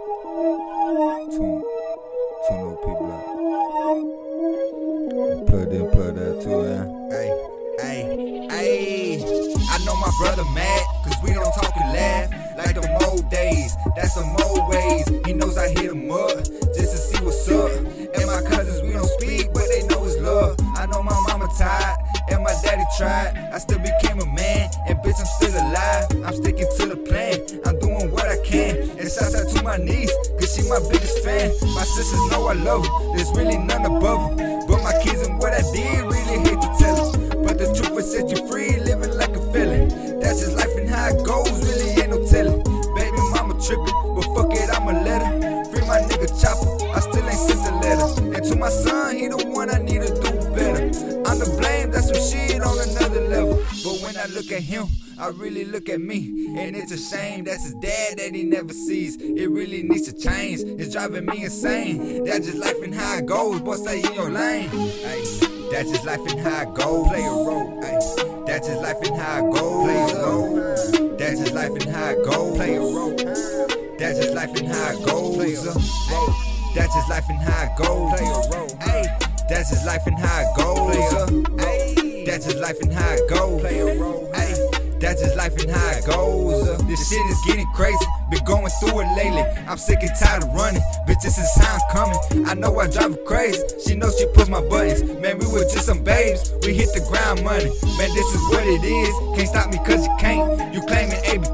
Two no people out. Plugged in, plugged out too, yeah. Hey, hey, hey. I know my brother mad, cause we don't talk and laugh like the old days. That's the old ways. He knows I hit him up just to see what's up. And my cousins, we don't speak, but they know it's love. I know my mama tired, and my daddy tried. I still became a man, and bitch, I'm still alive. I'm sticking to the plan, And out to my niece, cause she my biggest fan. My sisters know I love her, there's really none above her. But my kids and what I did, really hate to tell. But the truth will set you free, living like a felon. That's just life and how it goes, really ain't no telling. Baby mama tripping, but fuck it, I'ma let her. Free my nigga chopper, I still ain't sent the letter. And to my son, he the one I need to do better. I'm to when I look at him, I really look at me. And it's a shame that's his dad that he never sees. It really needs to change, it's driving me insane. That's just life and how it goes, boy, stay in your lane. Ay, that's just life and how it goes. Play a role, ay. That's just life and how it goes. Play a role. That's just life and how it goes. Play a role. That's just life and how it goes. Play a role. That's just life and how it goes. Play a role. Ay, that's just life and how it goes. Ay, that's just life and how it goes. That's just life and how it goes. Uh, this shit is getting crazy. Been going through it lately. I'm sick and tired of running. Bitch, this is how I'm coming. I know I drive her crazy. She knows she push my buttons. Man, we were just some babes. We hit the ground money. Man, this is what it is. Can't stop me cause you can't. You claiming ABK.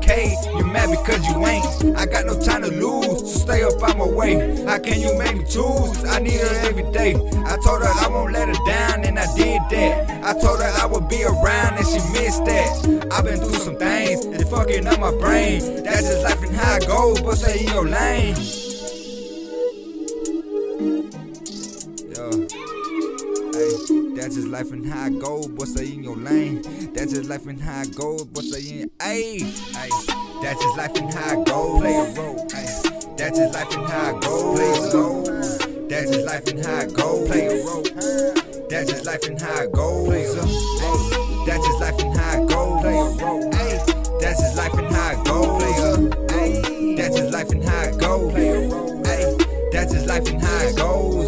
You because you ain't. I got no time to lose. So stay up on my way. How can you make me choose? I need her every day. I told her I won't let her down and I did that. I told her I would be around and she missed that. I've been through some things. It's fucking up my brain. That's just life and how it goes. But stay in your lane. That's just life and how it goes, but stay in your lane. That's just life and how it goes, but stay in. Ay, ay, that's just life and how it goes. Play a role. That's just life and how it goes. Play a role. That's just life and how it goes. Play a role. That's just life and how it goes. Play a role. That's just life and how it goes. Play a role. That's just life and how it goes. Play a that's just life and how it goes. Play a role. That's just life and how it goes.